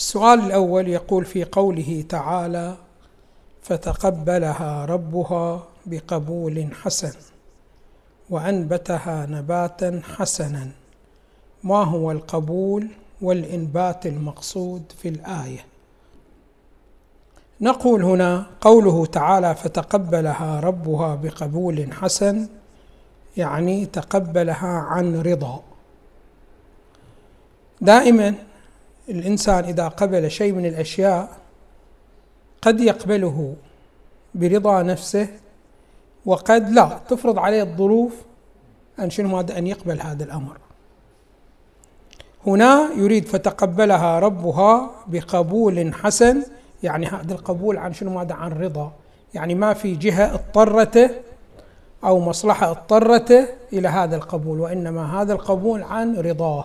السؤال الأول يقول في قوله تعالى فتقبلها ربها بقبول حسن وأنبتها نباتا حسنا ما هو القبول والإنبات المقصود في الآية. نقول هنا قوله تعالى فتقبلها ربها بقبول حسن يعني تقبلها عن رضا. دائما الإنسان إذا قبل شيء من الأشياء قد يقبله برضا نفسه وقد لا تفرض عليه الظروف أن شنو ماذا أن يقبل هذا الأمر. هنا يريد فتقبلها ربها بقبول حسن يعني هذا القبول عن شنو ماذا عن رضا. يعني ما في جهة اضطرته أو مصلحة اضطرته إلى هذا القبول وإنما هذا القبول عن رضاه.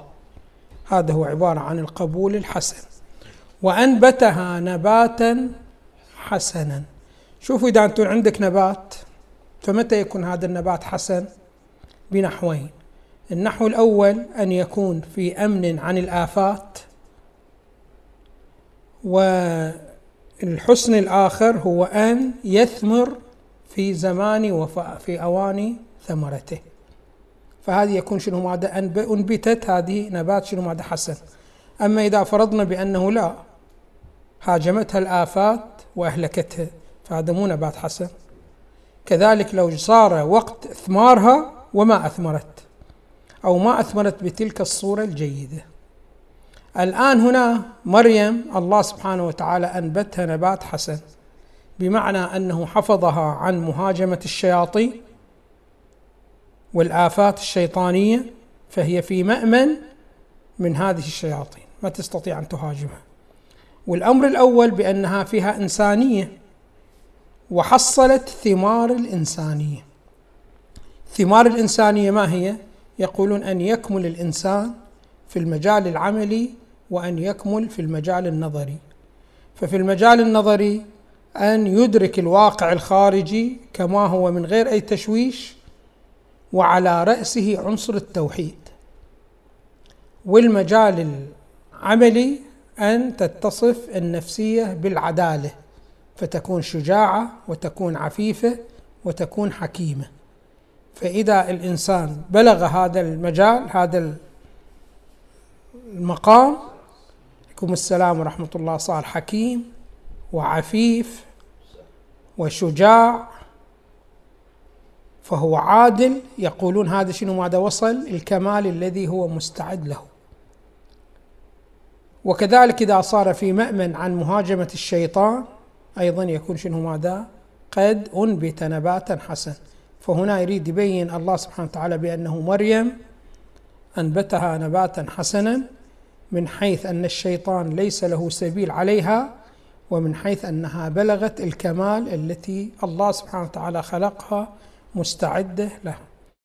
هذا هو عبارة عن القبول الحسن. وأنبتها نباتا حسنا. شوفوا إذا أنتم عندك نبات فمتى يكون هذا النبات حسن؟ بنحوين. النحو الأول أن يكون في أمن عن الآفات والحسن الآخر هو أن يثمر في زمان وفي أوان ثمرته. فهذه يكون شنو مادة أنبتت هذه نبات شنو مادة حسن. أما إذا فرضنا بأنه لا هاجمتها الآفات وأهلكتها فهذا مو نبات حسن. كذلك لو صار وقت إثمارها وما أثمرت أو ما أثمرت بتلك الصورة الجيدة. الآن هنا مريم الله سبحانه وتعالى أنبتها نبات حسن بمعنى أنه حفظها عن مهاجمة الشياطين والآفات الشيطانية فهي في مأمن من هذه الشياطين ما تستطيع أن تهاجمها. والأمر الأول بأنها فيها إنسانية وحصلت ثمار الإنسانية. ثمار الإنسانية ما هي؟ يقولون أن يكمل الإنسان في المجال العملي وأن يكمل في المجال النظري. ففي المجال النظري أن يدرك الواقع الخارجي كما هو من غير أي تشويش وعلى رأسه عنصر التوحيد والمجال العملي أن تتصف النفسية بالعدالة فتكون شجاعة وتكون عفيفة وتكون حكيمة. فإذا الإنسان بلغ هذا المجال هذا المقام عليكم السلام ورحمة الله صار حكيم وعفيف وشجاع فهو عادل يقولون هذا شنو ماذا وصل؟ الكمال الذي هو مستعد له. وكذلك إذا صار في مأمن عن مهاجمة الشيطان أيضا يكون شنو ماذا؟ قد أنبت نباتا حسن فهنا يريد يبين الله سبحانه وتعالى بأنه مريم أنبتها نباتا حسنا من حيث أن الشيطان ليس له سبيل عليها ومن حيث أنها بلغت الكمال التي الله سبحانه وتعالى خلقها مستعدة له.